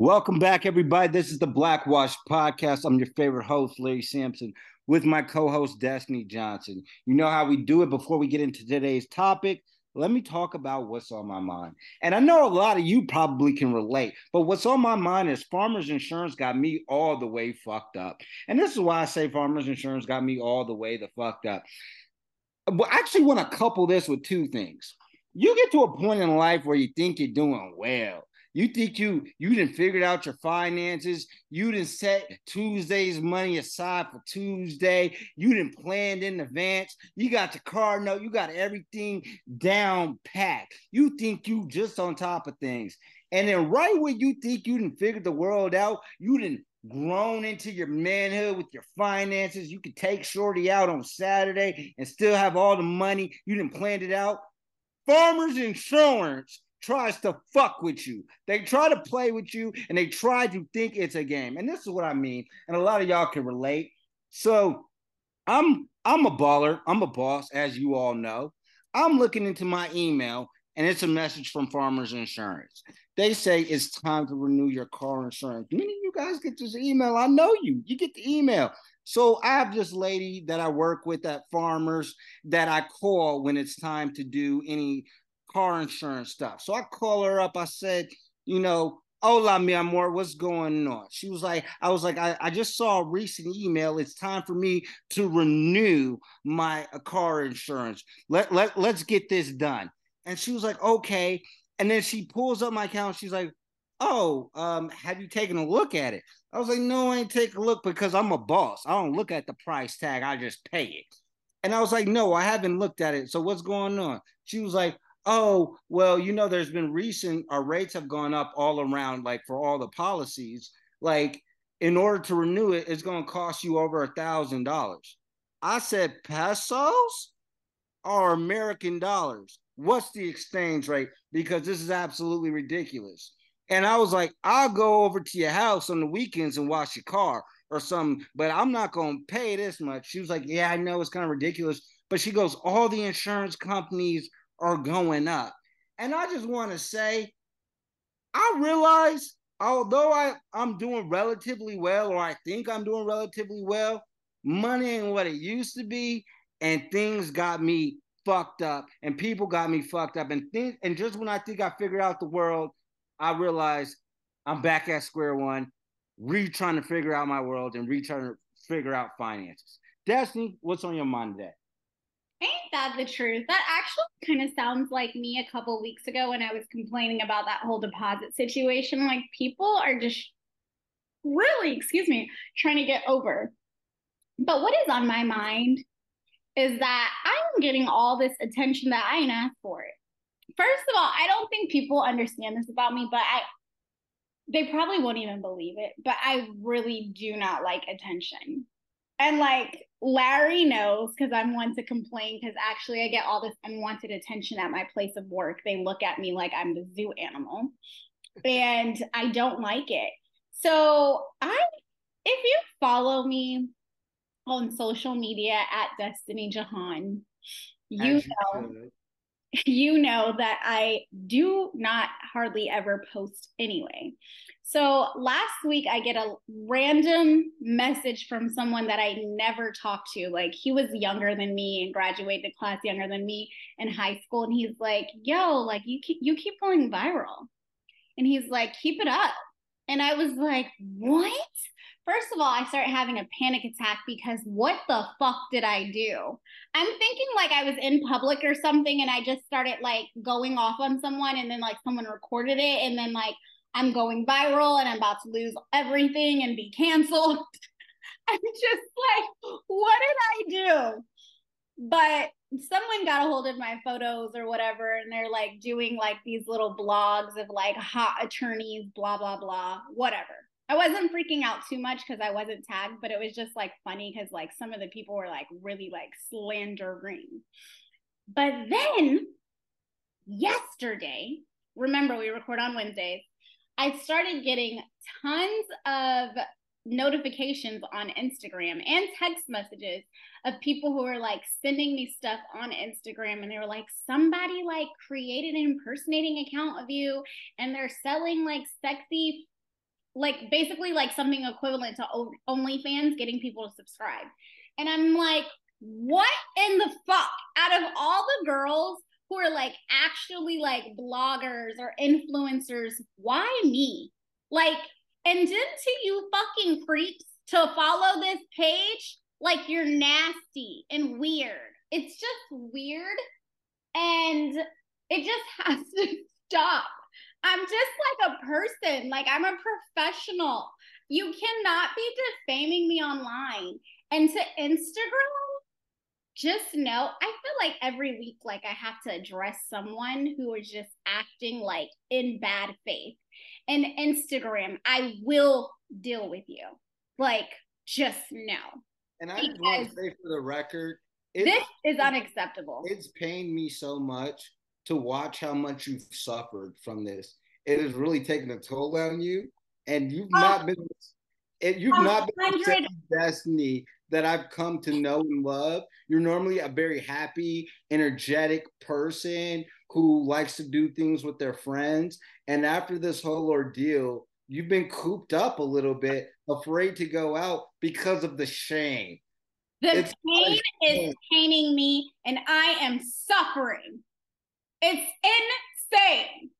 Welcome back, everybody. This is the Blackwash Podcast. I'm your favorite host, Larry Sampson, with my co-host Destiny Johnson. You know how we do it. Before we get into today's topic, let me talk about what's on my mind. And I know a lot of you probably can relate, but what's on my mind is Farmers Insurance got me all the way fucked up. And this is why I say Farmers Insurance got me all the way the fucked up. But I actually want to couple this with two things. You get to a point in life where you think you're doing well you think you you didn't figured out your finances. You didn't set Tuesday's money aside for Tuesday. You didn't plan in advance. You got your car note. You got everything down packed. You think you just on top of things. And then right when you think you didn't figure the world out, you didn't grown into your manhood with your finances. You could take Shorty out on Saturday and still have all the money. You didn't plan it out. Farmers Insurance tries to fuck with you. They try to play with you and they try to think it's a game. And this is what I mean. And a lot of y'all can relate. So I'm I'm a baller. I'm a boss, as you all know. I'm looking into my email and it's a message from Farmers Insurance. They say it's time to renew your car insurance. Many of you guys get this email. I know you. You get the email. So I have this lady that I work with at Farmers that I call when it's time to do any car insurance stuff. So I call her up. I said, you know, hola, mi amor, what's going on? She was like, I was like, I, I just saw a recent email. It's time for me to renew my uh, car insurance. Let, let, let's get this done. And she was like, okay. And then she pulls up my account. She's like, oh, um, have you taken a look at it? I was like, no, I ain't take a look because I'm a boss. I don't look at the price tag. I just pay it. And I was like, no, I haven't looked at it. So what's going on? She was like, oh, well, you know, there's been recent, our rates have gone up all around, like for all the policies. Like, in order to renew it, it's going to cost you over a thousand dollars. I said, pesos or American dollars? What's the exchange rate? Because this is absolutely ridiculous. And I was like, I'll go over to your house on the weekends and wash your car or something, but I'm not going to pay this much. She was like, Yeah, I know it's kind of ridiculous. But she goes, All the insurance companies are going up. And I just want to say, I realize although I, I'm doing relatively well, or I think I'm doing relatively well, money ain't what it used to be, and things got me fucked up, and people got me fucked up. And things, and just when I think I figured out the world, I realize I'm back at square one, re trying to figure out my world and re trying to figure out finances. Destiny, what's on your mind today? Ain't that the truth? That actually kind of sounds like me a couple weeks ago when I was complaining about that whole deposit situation. Like people are just really, excuse me, trying to get over. But what is on my mind is that I'm getting all this attention that I ain't asked for it. First of all, I don't think people understand this about me, but I they probably won't even believe it, but I really do not like attention. And like Larry knows because I'm one to complain because actually I get all this unwanted attention at my place of work. They look at me like I'm the zoo animal and I don't like it. So I if you follow me on social media at Destiny Jahan, you know you know that I do not hardly ever post anyway. So last week, I get a random message from someone that I never talked to. Like he was younger than me and graduated class younger than me in high school, and he's like, "Yo, like you keep, you keep going viral," and he's like, "Keep it up." And I was like, "What?" First of all, I start having a panic attack because what the fuck did I do? I'm thinking like I was in public or something, and I just started like going off on someone, and then like someone recorded it, and then like I'm going viral and I'm about to lose everything and be canceled. I'm just like, what did I do? But someone got a hold of my photos or whatever, and they're like doing like these little blogs of like hot attorneys, blah, blah, blah, whatever. I wasn't freaking out too much because I wasn't tagged, but it was just like funny because like some of the people were like really like slandering. But then yesterday, remember we record on Wednesdays, I started getting tons of notifications on Instagram and text messages of people who were like sending me stuff on Instagram and they were like somebody like created an impersonating account of you and they're selling like sexy like basically like something equivalent to OnlyFans, getting people to subscribe. And I'm like, what in the fuck? Out of all the girls who are like actually like bloggers or influencers, why me? Like, and didn't you fucking creeps to follow this page? Like you're nasty and weird. It's just weird. And it just has to stop. I'm just like a person. Like I'm a professional. You cannot be defaming me online. And to Instagram, just know I feel like every week, like I have to address someone who is just acting like in bad faith. And Instagram, I will deal with you. Like, just know. And I just want to say for the record, this is unacceptable. It's pained me so much to watch how much you've suffered from this. It has really taken a toll on you, and you've oh, not been. It, you've ah, not been destiny that I've come to know and love. You're normally a very happy, energetic person who likes to do things with their friends. And after this whole ordeal, you've been cooped up a little bit, afraid to go out because of the shame. The it's pain is paining me, and I am suffering. It's insane.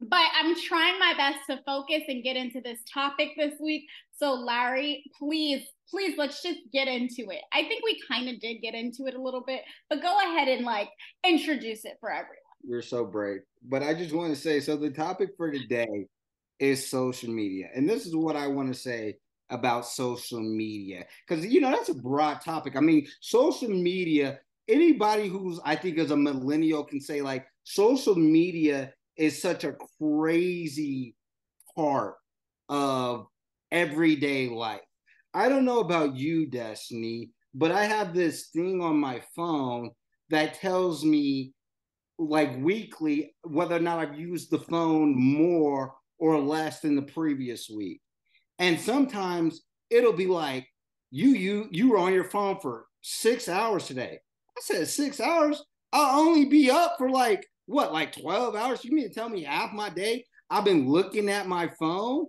But I'm trying my best to focus and get into this topic this week. So, Larry, please please let's just get into it. I think we kind of did get into it a little bit, but go ahead and like introduce it for everyone. You're so brave. But I just want to say so the topic for today is social media. And this is what I want to say about social media because you know that's a broad topic. I mean, social media, anybody who's I think is a millennial can say like social media is such a crazy part of everyday life I don't know about you, Destiny, but I have this thing on my phone that tells me like weekly whether or not I've used the phone more or less than the previous week. And sometimes it'll be like you you you were on your phone for 6 hours today. Said 6 hours? I'll only be up for like what, like 12 hours? You mean to tell me half my day I've been looking at my phone?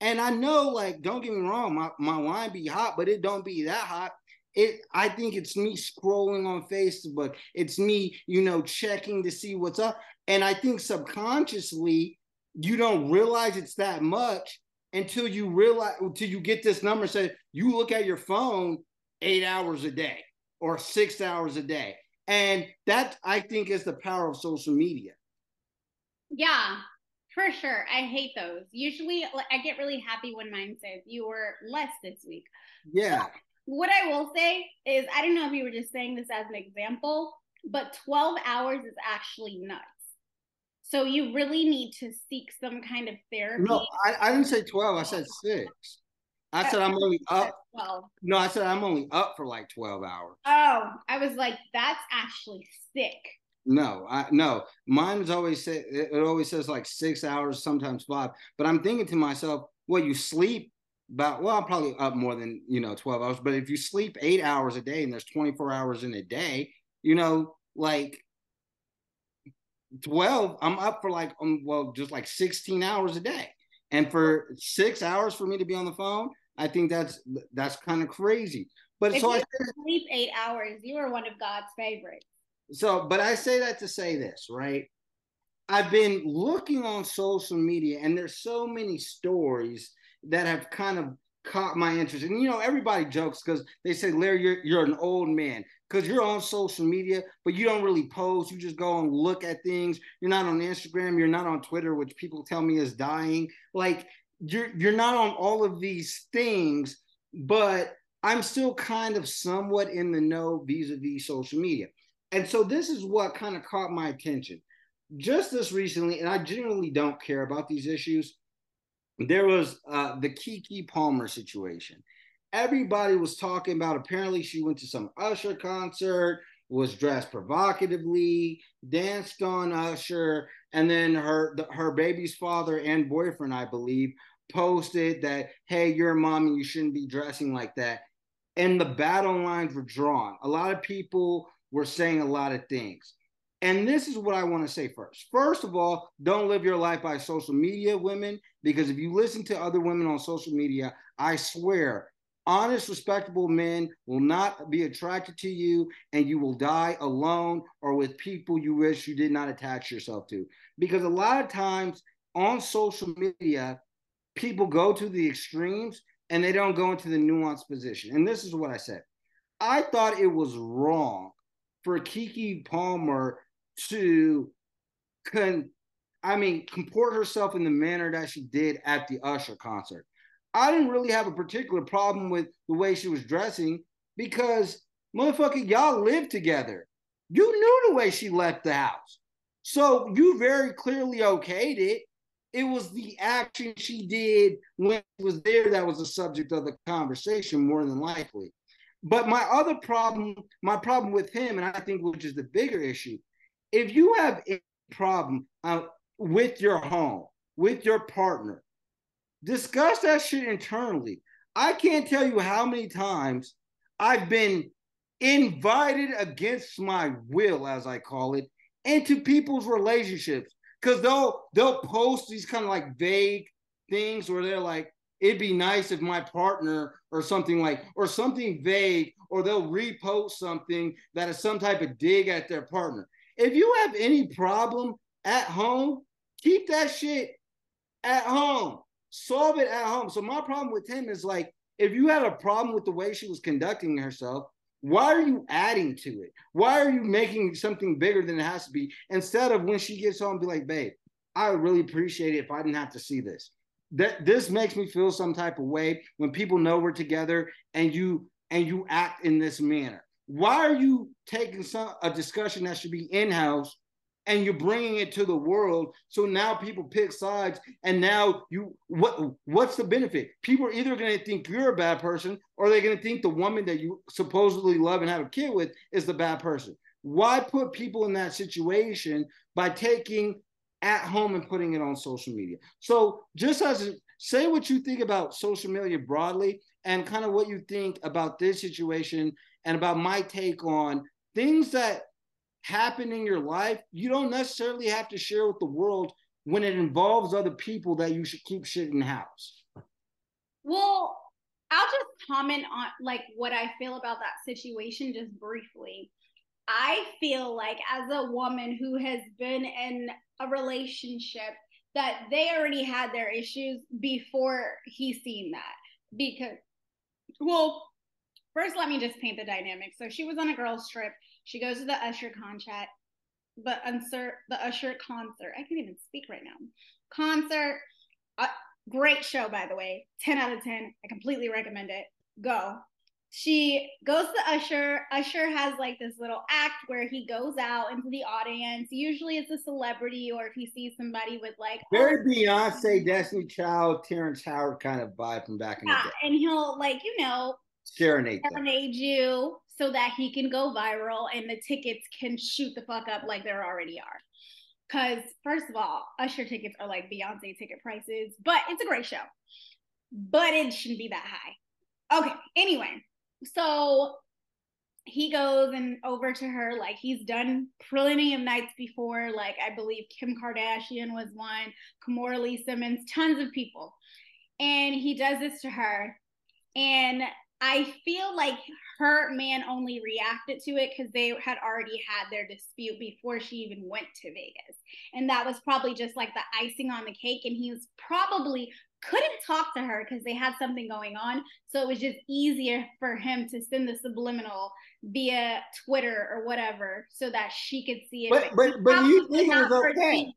And I know, like, don't get me wrong, my, my wine be hot, but it don't be that hot. It I think it's me scrolling on Facebook. It's me, you know, checking to see what's up. And I think subconsciously you don't realize it's that much until you realize until you get this number say you look at your phone eight hours a day or six hours a day. And that I think is the power of social media. Yeah, for sure. I hate those. Usually I get really happy when mine says you were less this week. Yeah. So what I will say is I don't know if you were just saying this as an example, but 12 hours is actually nuts. So you really need to seek some kind of therapy. No, I, I didn't say 12. I said six. I said I'm only up. 12. No, I said I'm only up for like 12 hours. Oh, I was like, that's actually sick. No, I no. Mine is always say it always says like six hours, sometimes five. But I'm thinking to myself, well, you sleep about well, I'm probably up more than you know 12 hours. But if you sleep eight hours a day and there's 24 hours in a day, you know, like 12, I'm up for like um, well, just like 16 hours a day. And for six hours for me to be on the phone, I think that's that's kind of crazy. But if so I sleep eight hours, you are one of God's favorites. So, but I say that to say this, right? I've been looking on social media and there's so many stories that have kind of caught my interest. And you know, everybody jokes because they say, Larry, you're you're an old man because you're on social media, but you don't really post. You just go and look at things. You're not on Instagram. You're not on Twitter, which people tell me is dying. Like you're you're not on all of these things, but I'm still kind of somewhat in the know vis-a-vis social media. And so this is what kind of caught my attention. Just this recently, and I generally don't care about these issues, there was uh, the Keke Palmer situation. Everybody was talking about apparently she went to some Usher concert, was dressed provocatively, danced on Usher, and then her the, her baby's father and boyfriend, I believe, posted that, "Hey, you're a mom and you shouldn't be dressing like that." And the battle lines were drawn. A lot of people were saying a lot of things. And this is what I want to say first. First of all, don't live your life by social media, women, because if you listen to other women on social media, I swear, honest, respectable men will not be attracted to you and you will die alone or with people you wish you did not attach yourself to. Because a lot of times on social media, people go to the extremes and they don't go into the nuanced position. And this is what I said I thought it was wrong for Keke Palmer to con I mean comport herself in the manner that she did at the Usher concert. I didn't really have a particular problem with the way she was dressing because motherfucker, y'all live together. You knew the way she left the house. So you very clearly okayed it. It was the action she did when she was there that was the subject of the conversation, more than likely. But my other problem, my problem with him, and I think which is the bigger issue, if you have a problem uh, with your home, with your partner, discuss that shit internally. I can't tell you how many times I've been invited against my will, as I call it, into people's relationships because they'll they'll post these kind of like vague things where they're like, it'd be nice if my partner or something like or something vague, or they'll repost something that is some type of dig at their partner. If you have any problem at home, keep that shit at home. Solve it at home. So my problem with him is like, if you had a problem with the way she was conducting herself, why are you adding to it? Why are you making something bigger than it has to be? Instead of when she gets home, be like, babe, I would really appreciate it if I didn't have to see this. That this makes me feel some type of way when people know we're together and you and you act in this manner. Why are you taking some a discussion that should be in house and you're bringing it to the world? So now people pick sides, and now you what what's the benefit? People are either going to think you're a bad person, or they're going to think the woman that you supposedly love and have a kid with is the bad person. Why put people in that situation by taking at home and putting it on social media? So just as say what you think about social media broadly and kind of what you think about this situation and about my take on things that happen in your life, you don't necessarily have to share with the world when it involves other people that you should keep shit in house. Well, I'll just comment on like what I feel about that situation just briefly. I feel like as a woman who has been in a relationship that they already had their issues before he seen that because well first let me just paint the dynamic. So she was on a girls trip. She goes to the Usher concert, the Usher, the Usher concert. I can't even speak right now. Concert, uh, great show by the way. Ten out of ten. I completely recommend it. Go. She goes to Usher. Usher has like this little act where he goes out into the audience. Usually it's a celebrity or if he sees somebody with like very oh, Beyonce, Destiny Child, Terrence Howard kind of vibe from back in yeah, the day. And he'll like, you know, serenade serenade you so that he can go viral and the tickets can shoot the fuck up like there already are. Because first of all, Usher tickets are like Beyonce ticket prices, but it's a great show. But it shouldn't be that high. Okay. Anyway, so he goes and over to her like he's done plenty of nights before. Like I believe Kim Kardashian was one, Kimora Lee Simmons, tons of people, and he does this to her. And I feel like her man only reacted to it because they had already had their dispute before she even went to Vegas. And that was probably just like the icing on the cake. And he was probably couldn't talk to her because they had something going on. So it was just easier for him to send the subliminal via Twitter or whatever so that she could see it. But but, but you think it was okay.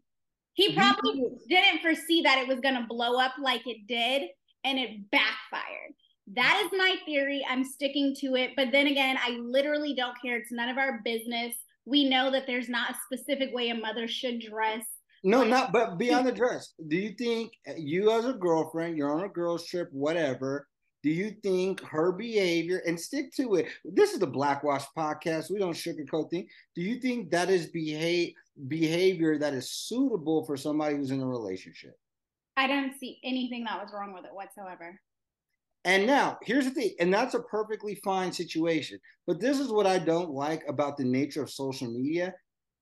He probably didn't foresee that it was gonna blow up like it did and it backfired. That is my theory. I'm sticking to it. But then again, I literally don't care. It's none of our business. We know that there's not a specific way a mother should dress. No, not but beyond the dress. Do you think uh, you as a girlfriend, you're on a girls trip, whatever? Do you think her behavior and stick to it? This is the Blackwash podcast. We don't sugarcoat things. Do you think that is behave behavior that is suitable for somebody who's in a relationship? I don't see anything that was wrong with it whatsoever. And now, here's the thing, and that's a perfectly fine situation. But this is what I don't like about the nature of social media.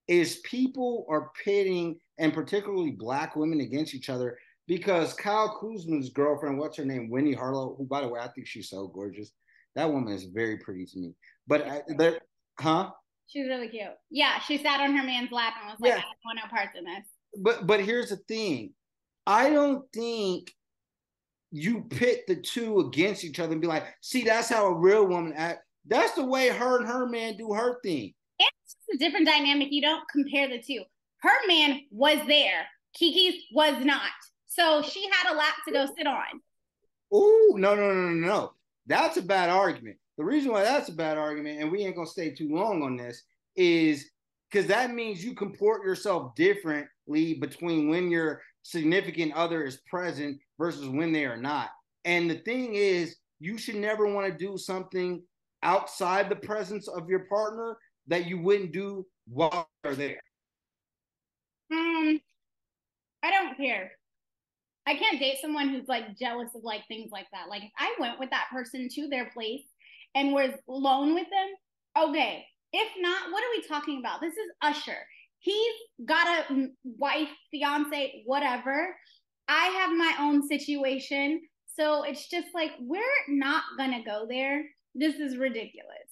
is people are pitting and particularly black women against each other because Kyle Kuzma's girlfriend, what's her name, Winnie Harlow, who by the way I think she's so gorgeous. That woman is very pretty to me. But I, there, huh? She's really cute. Yeah, she sat on her man's lap and was like, yeah. "I don't want no parts in this." But but here's the thing, I don't think you pit the two against each other and be like, "See, that's how a real woman act." That's the way her and her man do her thing. It's a different dynamic. You don't compare the two. Her man was there. Keke's was not. So she had a lap to go sit on. Oh, no, no, no, no, no. That's a bad argument. The reason why that's a bad argument, and we ain't gonna stay too long on this, is because that means you comport yourself differently between when your significant other is present versus when they are not. And the thing is, you should never want to do something outside the presence of your partner that you wouldn't do while they're there. Um, I don't care. I can't date someone who's like jealous of like things like that. Like if I went with that person to their place and was alone with them, okay. If not, what are we talking about? This is Usher. He's got a wife, fiance, whatever. I have my own situation. So it's just like, we're not going to go there. This is ridiculous.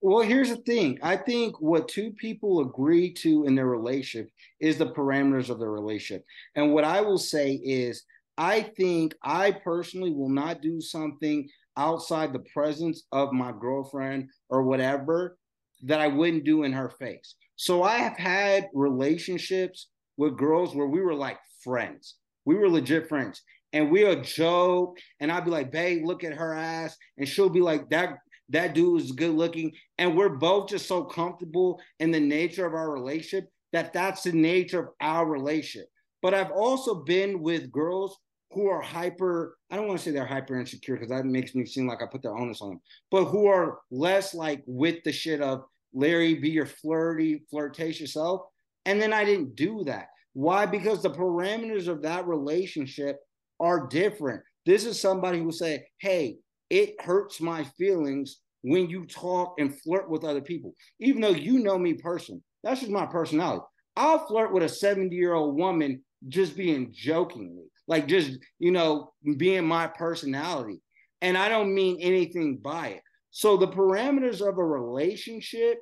Well, here's the thing. I think what two people agree to in their relationship is the parameters of the relationship. And what I will say is, I think I personally will not do something outside the presence of my girlfriend or whatever that I wouldn't do in her face. So I have had relationships with girls where we were like friends. We were legit friends. And we'll joke, and I'd be like, babe, look at her ass. And she'll be like, that that dude is good looking and we're both just so comfortable in the nature of our relationship that that's the nature of our relationship but i've also been with girls who are hyper i don't want to say they're hyper insecure because that makes me seem like i put their onus on them but who are less like with the shit of larry be your flirty flirtatious self and then i didn't do that why because the parameters of that relationship are different this is somebody who will say hey it hurts my feelings when you talk and flirt with other people. Even though you know me personally, that's just my personality. I'll flirt with a 70 year old woman just being jokingly, like just, you know, being my personality. And I don't mean anything by it. So the parameters of a relationship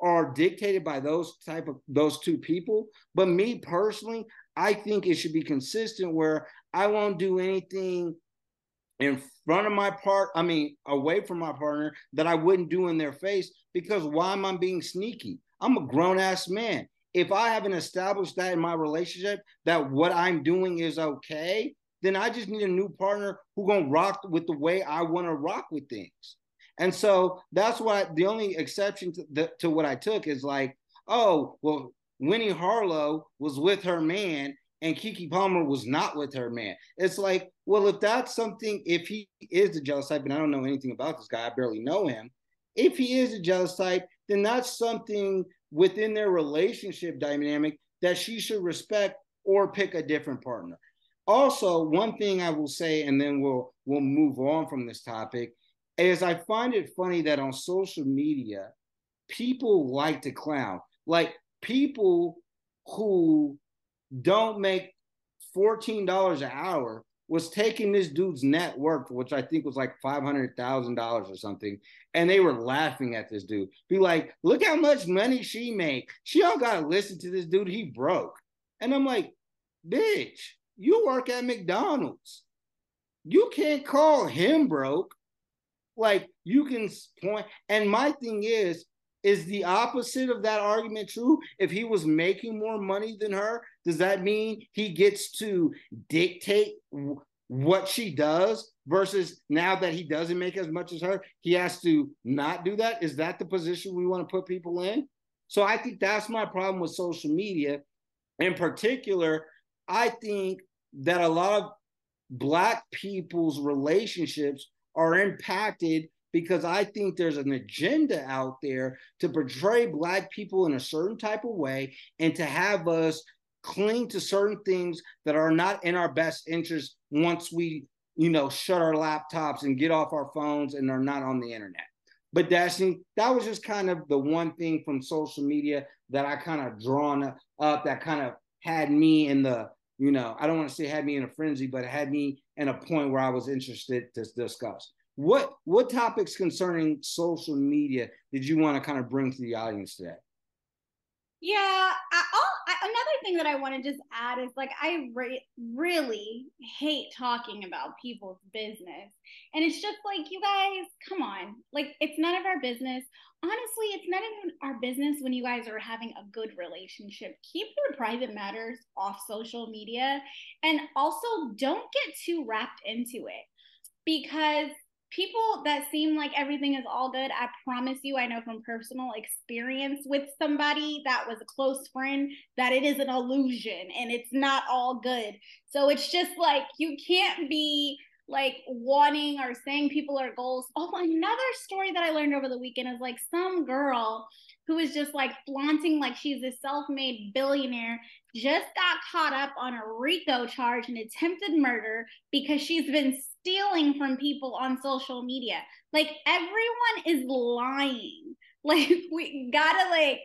are dictated by those type of those two people. But me personally, I think it should be consistent where I won't do anything in front of my part, I mean, away from my partner that I wouldn't do in their face because why am I being sneaky? I'm a grown ass man. If I haven't established that in my relationship that what I'm doing is okay, then I just need a new partner who gonna rock with the way I want to rock with things. And so that's why the only exception to, the, to what I took is like, oh, well, Winnie Harlow was with her man and Keke Palmer was not with her man. It's like, well, if that's something, if he is the jealous type, and I don't know anything about this guy, I barely know him. If he is a jealous type, then that's something within their relationship dynamic that she should respect or pick a different partner. Also, one thing I will say, and then we'll we'll move on from this topic, is I find it funny that on social media, people like to clown. Like people who don't make $14 an hour was taking this dude's net worth, which I think was like five hundred thousand dollars or something, and they were laughing at this dude. Be like, look how much money she made. She all gotta listen to this dude. He broke, and I'm like, bitch, you work at McDonald's. You can't call him broke. Like you can point. And my thing is, is the opposite of that argument true? If he was making more money than her, does that mean he gets to dictate what she does versus now that he doesn't make as much as her, he has to not do that? Is that the position we want to put people in? So I think that's my problem with social media. In particular, I think that a lot of Black people's relationships are impacted because I think there's an agenda out there to portray Black people in a certain type of way and to have us cling to certain things that are not in our best interest once we, you know, shut our laptops and get off our phones and are not on the internet. But Destiny, that was just kind of the one thing from social media that I kind of drawn up that kind of had me in the, you know, I don't want to say had me in a frenzy, but had me in a point where I was interested to discuss. What what topics concerning social media did you want to kind of bring to the audience today? Yeah, I, I, another thing that I want to just add is like I re- really hate talking about people's business, and it's just like you guys, come on, like it's none of our business. Honestly, it's none of our business when you guys are having a good relationship. Keep your private matters off social media, and also don't get too wrapped into it because people that seem like everything is all good, I promise you, I know from personal experience with somebody that was a close friend that it is an illusion and it's not all good. So it's just like you can't be like wanting or saying people are goals. Oh, another story that I learned over the weekend is like some girl who is just like flaunting like she's a self-made billionaire just got caught up on a RICO charge and attempted murder because she's been stealing from people on social media. Like everyone is lying. Like we gotta like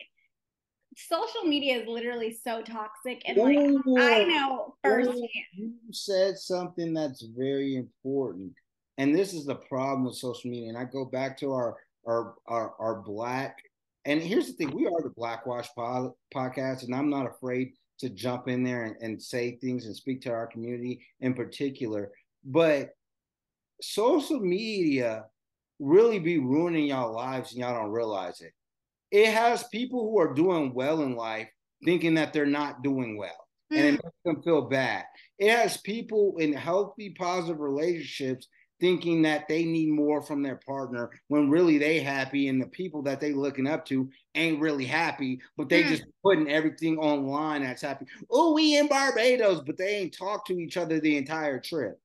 social media is literally so toxic and like I know firsthand. You said something that's very important. And this is the problem with social media. And I go back to our our our, our black and here's the thing, we are the Blackwash pod, podcast, and I'm not afraid to jump in there and, and say things and speak to our community in particular. But social media really be ruining y'all lives and y'all don't realize it. It has people who are doing well in life thinking that they're not doing well mm. and it hmm. makes them feel bad. It has people in healthy, positive relationships thinking that they need more from their partner when really they happy and the people that they looking up to ain't really happy, but they mm. just putting everything online that's happy. Oh, we in Barbados, but they ain't talked to each other the entire trip.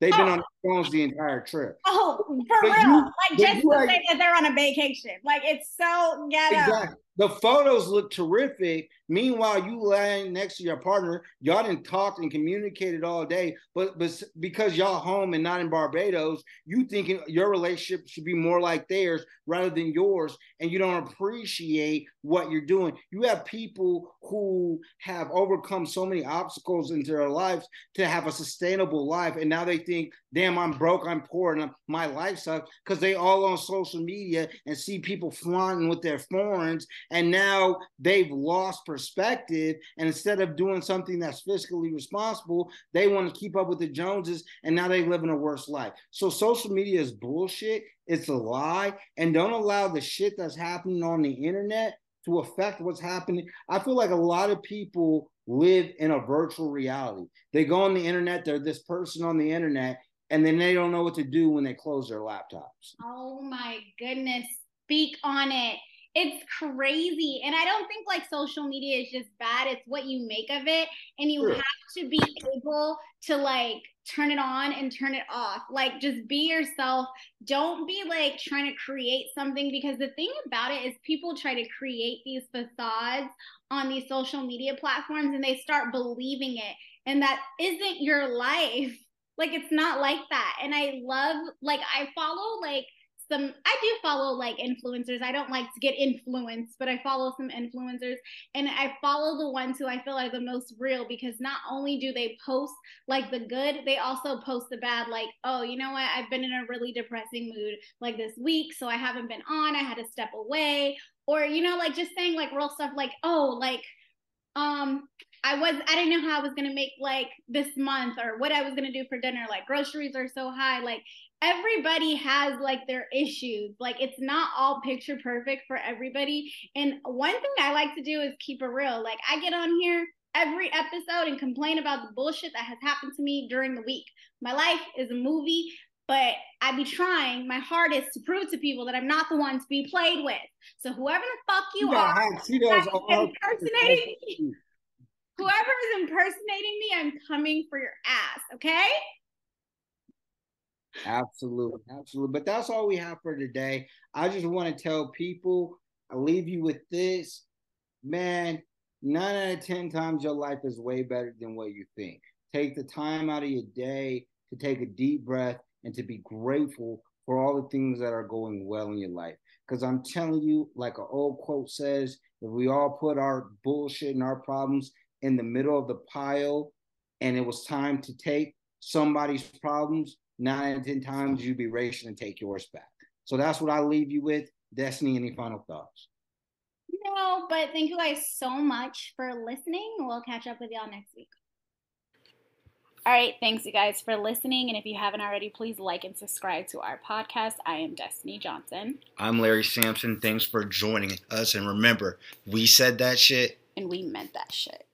They've been oh. on phones the entire trip. Oh, for but real. You, like just to say that they're on a vacation. Like it's so ghetto. Exactly. The photos look terrific. Meanwhile, you lying next to your partner, y'all didn't talk and communicated all day, but but because y'all home and not in Barbados, you thinking your relationship should be more like theirs rather than yours, and you don't appreciate what you're doing. You have people who have overcome so many obstacles into their lives to have a sustainable life, and now they think, "Damn, I'm broke, I'm poor, and my life sucks," because they all on social media and see people flaunting with their foreigns and now they've lost perspective. And instead of doing something that's fiscally responsible, they want to keep up with the Joneses. And now they live in a worse life. So social media is bullshit. It's a lie. And don't allow the shit that's happening on the internet to affect what's happening. I feel like a lot of people live in a virtual reality. They go on the internet, they're this person on the internet, and then they don't know what to do when they close their laptops. Oh my goodness. Speak on it it's crazy. And I don't think like social media is just bad. It's what you make of it. And you sure. have to be able to like turn it on and turn it off. Like just be yourself. Don't be like trying to create something because the thing about it is people try to create these facades on these social media platforms and they start believing it. And that isn't your life. Like it's not like that. And I love like I follow like some I do follow like influencers. I don't like to get influenced, but I follow some influencers and I follow the ones who I feel are the most real because not only do they post like the good, they also post the bad like, "Oh, you know what? I've been in a really depressing mood like this week, so I haven't been on. I had to step away." Or you know like just saying like real stuff like, "Oh, like um I was I didn't know how I was gonna make like this month or what I was gonna do for dinner. Like groceries are so high. Like everybody has like their issues. Like it's not all picture perfect for everybody. And one thing I like to do is keep it real. Like I get on here every episode and complain about the bullshit that has happened to me during the week. My life is a movie, but I be trying my hardest to prove to people that I'm not the one to be played with. So whoever the fuck you, you are, impersonating me, whoever is impersonating me, I'm coming for your ass. Okay. Absolutely, absolutely. But that's all we have for today. I just want to tell people, I leave you with this, man. Nine out of ten times your life is way better than what you think. Take the time out of your day to take a deep breath and to be grateful for all the things that are going well in your life. Because I'm telling you, like an old quote says, if we all put our bullshit and our problems in the middle of the pile and it was time to take somebody's problems, nine and 10 times you'd be racing and take yours back. So that's what I leave you with. Destiny, any final thoughts? No, but thank you guys so much for listening. We'll catch up with y'all next week. All right, thanks you guys for listening. And if you haven't already, please like and subscribe to our podcast. I am Destiny Johnson. I'm Larry Sampson. Thanks for joining us. And remember, we said that shit. And we meant that shit.